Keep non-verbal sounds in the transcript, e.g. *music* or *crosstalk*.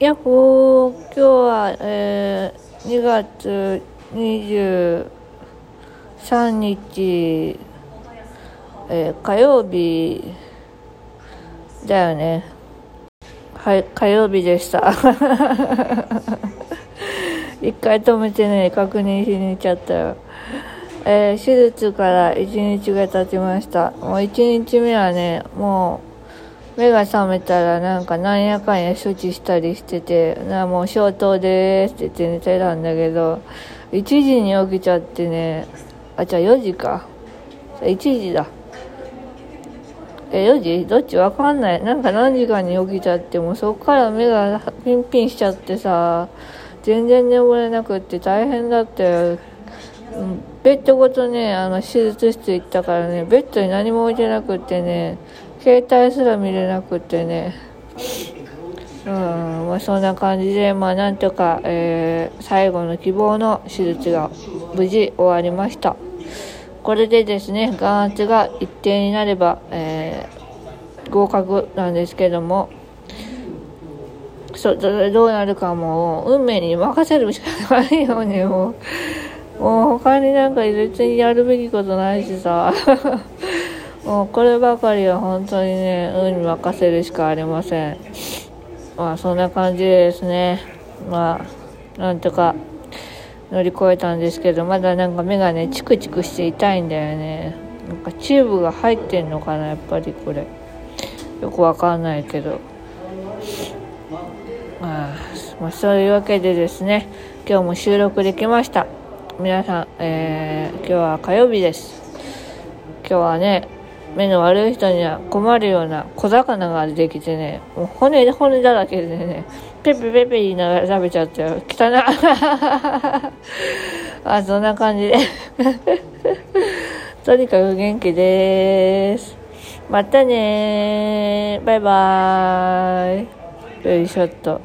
やっほー、今日は、えー、2月23日、えー、火曜日だよね。はい、火曜日でした。*laughs* 一回止めてね、確認しに行っちゃったよ。えー、手術から1日が経ちました。もう1日目はね、もう、目が覚めたらなんかなんやかんや処置したりしてて、なもう消灯でーすって言って寝てたんだけど、1時に起きちゃってね、あ、じゃあ4時か。1時だ。え、4時？どっちわかんない。なんか何時間に起きちゃって、もそっから目がピンピンしちゃってさ、全然眠れなくって大変だったよ。ベッドごとね、あの、手術室行ったからね、ベッドに何も置いてなくってね、携帯すら見れなくってね、うん、まあそんな感じで、まあなんとか、えー、最後の希望の手術が無事終わりました。これでですね、眼圧が一定になれば、えー、合格なんですけども、そうどうなるかも運命に任せるしかないよねもう。もう他になんか別にやるべきことないしさ。も *laughs* うこればかりは本当にね運に任せるしかありません。まあそんな感じでですね。まあなんとか乗り越えたんですけどまだなんか目がねチクチクして痛いんだよね。なんかチューブが入ってんのかなやっぱりこれ。よくわかんないけど。まあ、まあ、そういうわけでですね今日も収録できました。皆さん、えー、今日は火曜日です。今日はね目の悪い人には困るような小魚ができてねもう骨骨だらけでねペペペペ言いながら食べちゃったよ汚い。*laughs* あそんな感じで。*laughs* とにかく元気です。またねバイバーイ。よいしょっと。